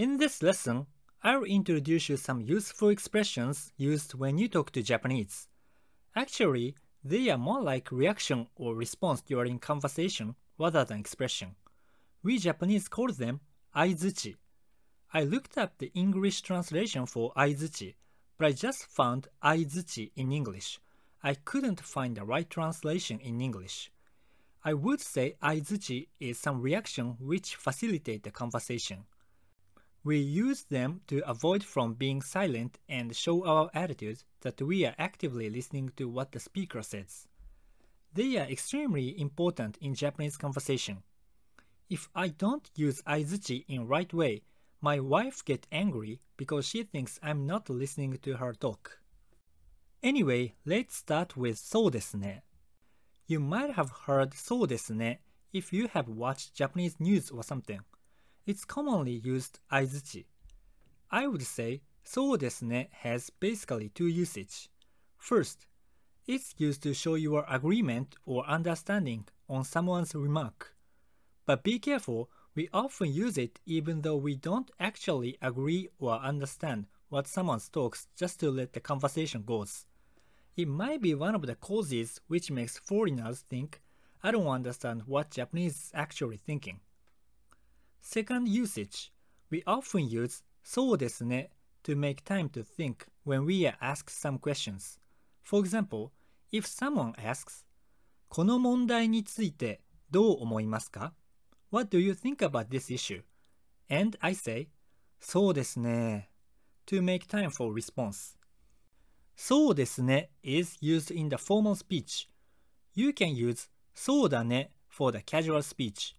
In this lesson, I'll introduce you some useful expressions used when you talk to Japanese. Actually, they are more like reaction or response during conversation rather than expression. We Japanese call them aizuchi. I looked up the English translation for aizuchi, but I just found aizuchi in English. I couldn't find the right translation in English. I would say aizuchi is some reaction which facilitate the conversation. We use them to avoid from being silent and show our attitude that we are actively listening to what the speaker says. They are extremely important in Japanese conversation. If I don't use aizuchi in right way, my wife get angry because she thinks I'm not listening to her talk. Anyway, let's start with so desu ne. You might have heard so desu ne if you have watched Japanese news or something. It's commonly used aizuchi. I would say so desne has basically two usage. First, it's used to show your agreement or understanding on someone's remark. But be careful, we often use it even though we don't actually agree or understand what someone talks just to let the conversation goes. It might be one of the causes which makes foreigners think, I don't understand what Japanese is actually thinking. Second usage, we often use そうですね to make time to think when we are asked some questions. For example, if someone asks, この問題についてどう思いますか What do you think about this issue? And I say, そうですね to make time for response. そうですね is used in the formal speech. You can use そうだね for the casual speech.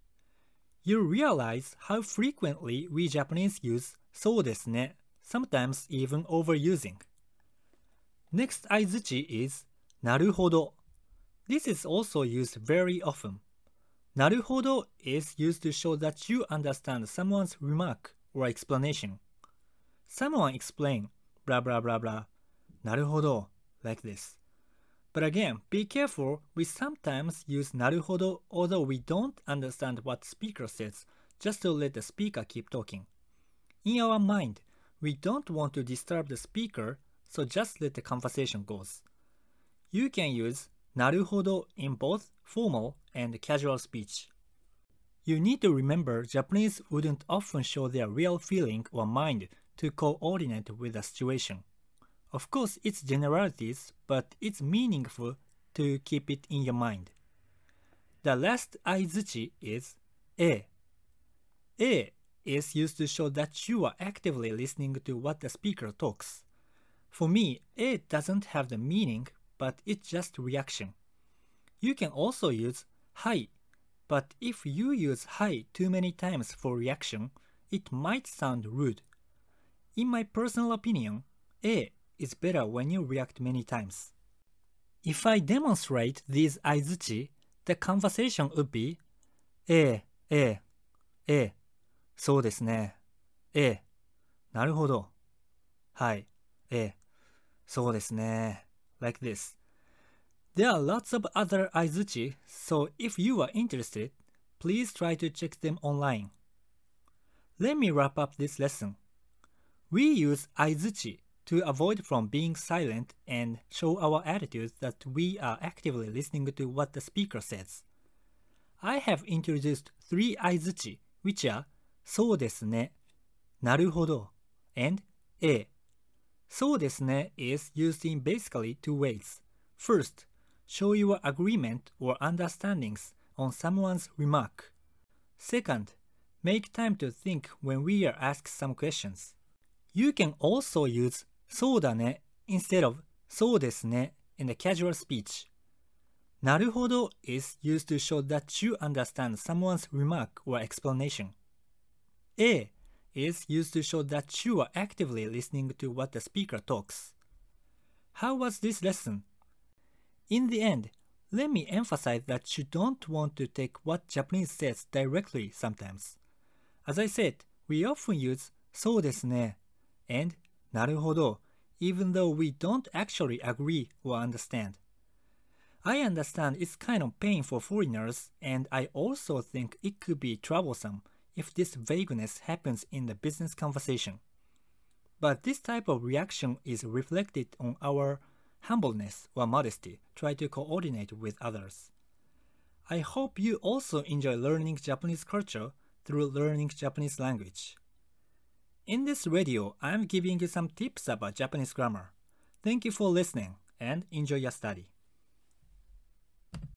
You realize how frequently we Japanese use そうですね sometimes even overusing. Next aizuchi is なるほど This is also used very often. なるほど is used to show that you understand someone's remark or explanation. Someone explain blah blah blah blah なるほど like this. But again, be careful, we sometimes use なるほど although we don't understand what speaker says just to let the speaker keep talking. In our mind, we don't want to disturb the speaker, so just let the conversation goes. You can use なるほど in both formal and casual speech. You need to remember Japanese wouldn't often show their real feeling or mind to coordinate with the situation. Of course, it's generalities, but it's meaningful to keep it in your mind. The last aizuchi is A. A is used to show that you are actively listening to what the speaker talks. For me, A doesn't have the meaning, but it's just reaction. You can also use hi, but if you use hi too many times for reaction, it might sound rude. In my personal opinion, A is better when you react many times. If I demonstrate these aizuchi, the conversation would be ええ、ええ、ええ、そうですね。ええ、なるほど。はい、ええ、そうですね。like this. There are lots of other aizuchi, so if you are interested, please try to check them online. Let me wrap up this lesson. We use aizuchi to avoid from being silent and show our attitude that we are actively listening to what the speaker says. I have introduced three aizuchi, which are そうですね、なるほど, and ええ。そうですね is used in basically two ways. First, show your agreement or understandings on someone's remark. Second, make time to think when we are asked some questions. You can also use そうだね instead of そうですね in the casual speech. なるほど is used to show that you understand someone's remark or explanation. A is used to show that you are actively listening to what the speaker talks. How was this lesson? In the end, let me emphasize that you don't want to take what Japanese says directly sometimes. As I said, we often use そうですね and なるほど even though we don't actually agree or understand. I understand it's kind of pain for foreigners and I also think it could be troublesome if this vagueness happens in the business conversation. But this type of reaction is reflected on our humbleness or modesty, try to coordinate with others. I hope you also enjoy learning Japanese culture through learning Japanese language. In this radio, I am giving you some tips about Japanese grammar. Thank you for listening and enjoy your study.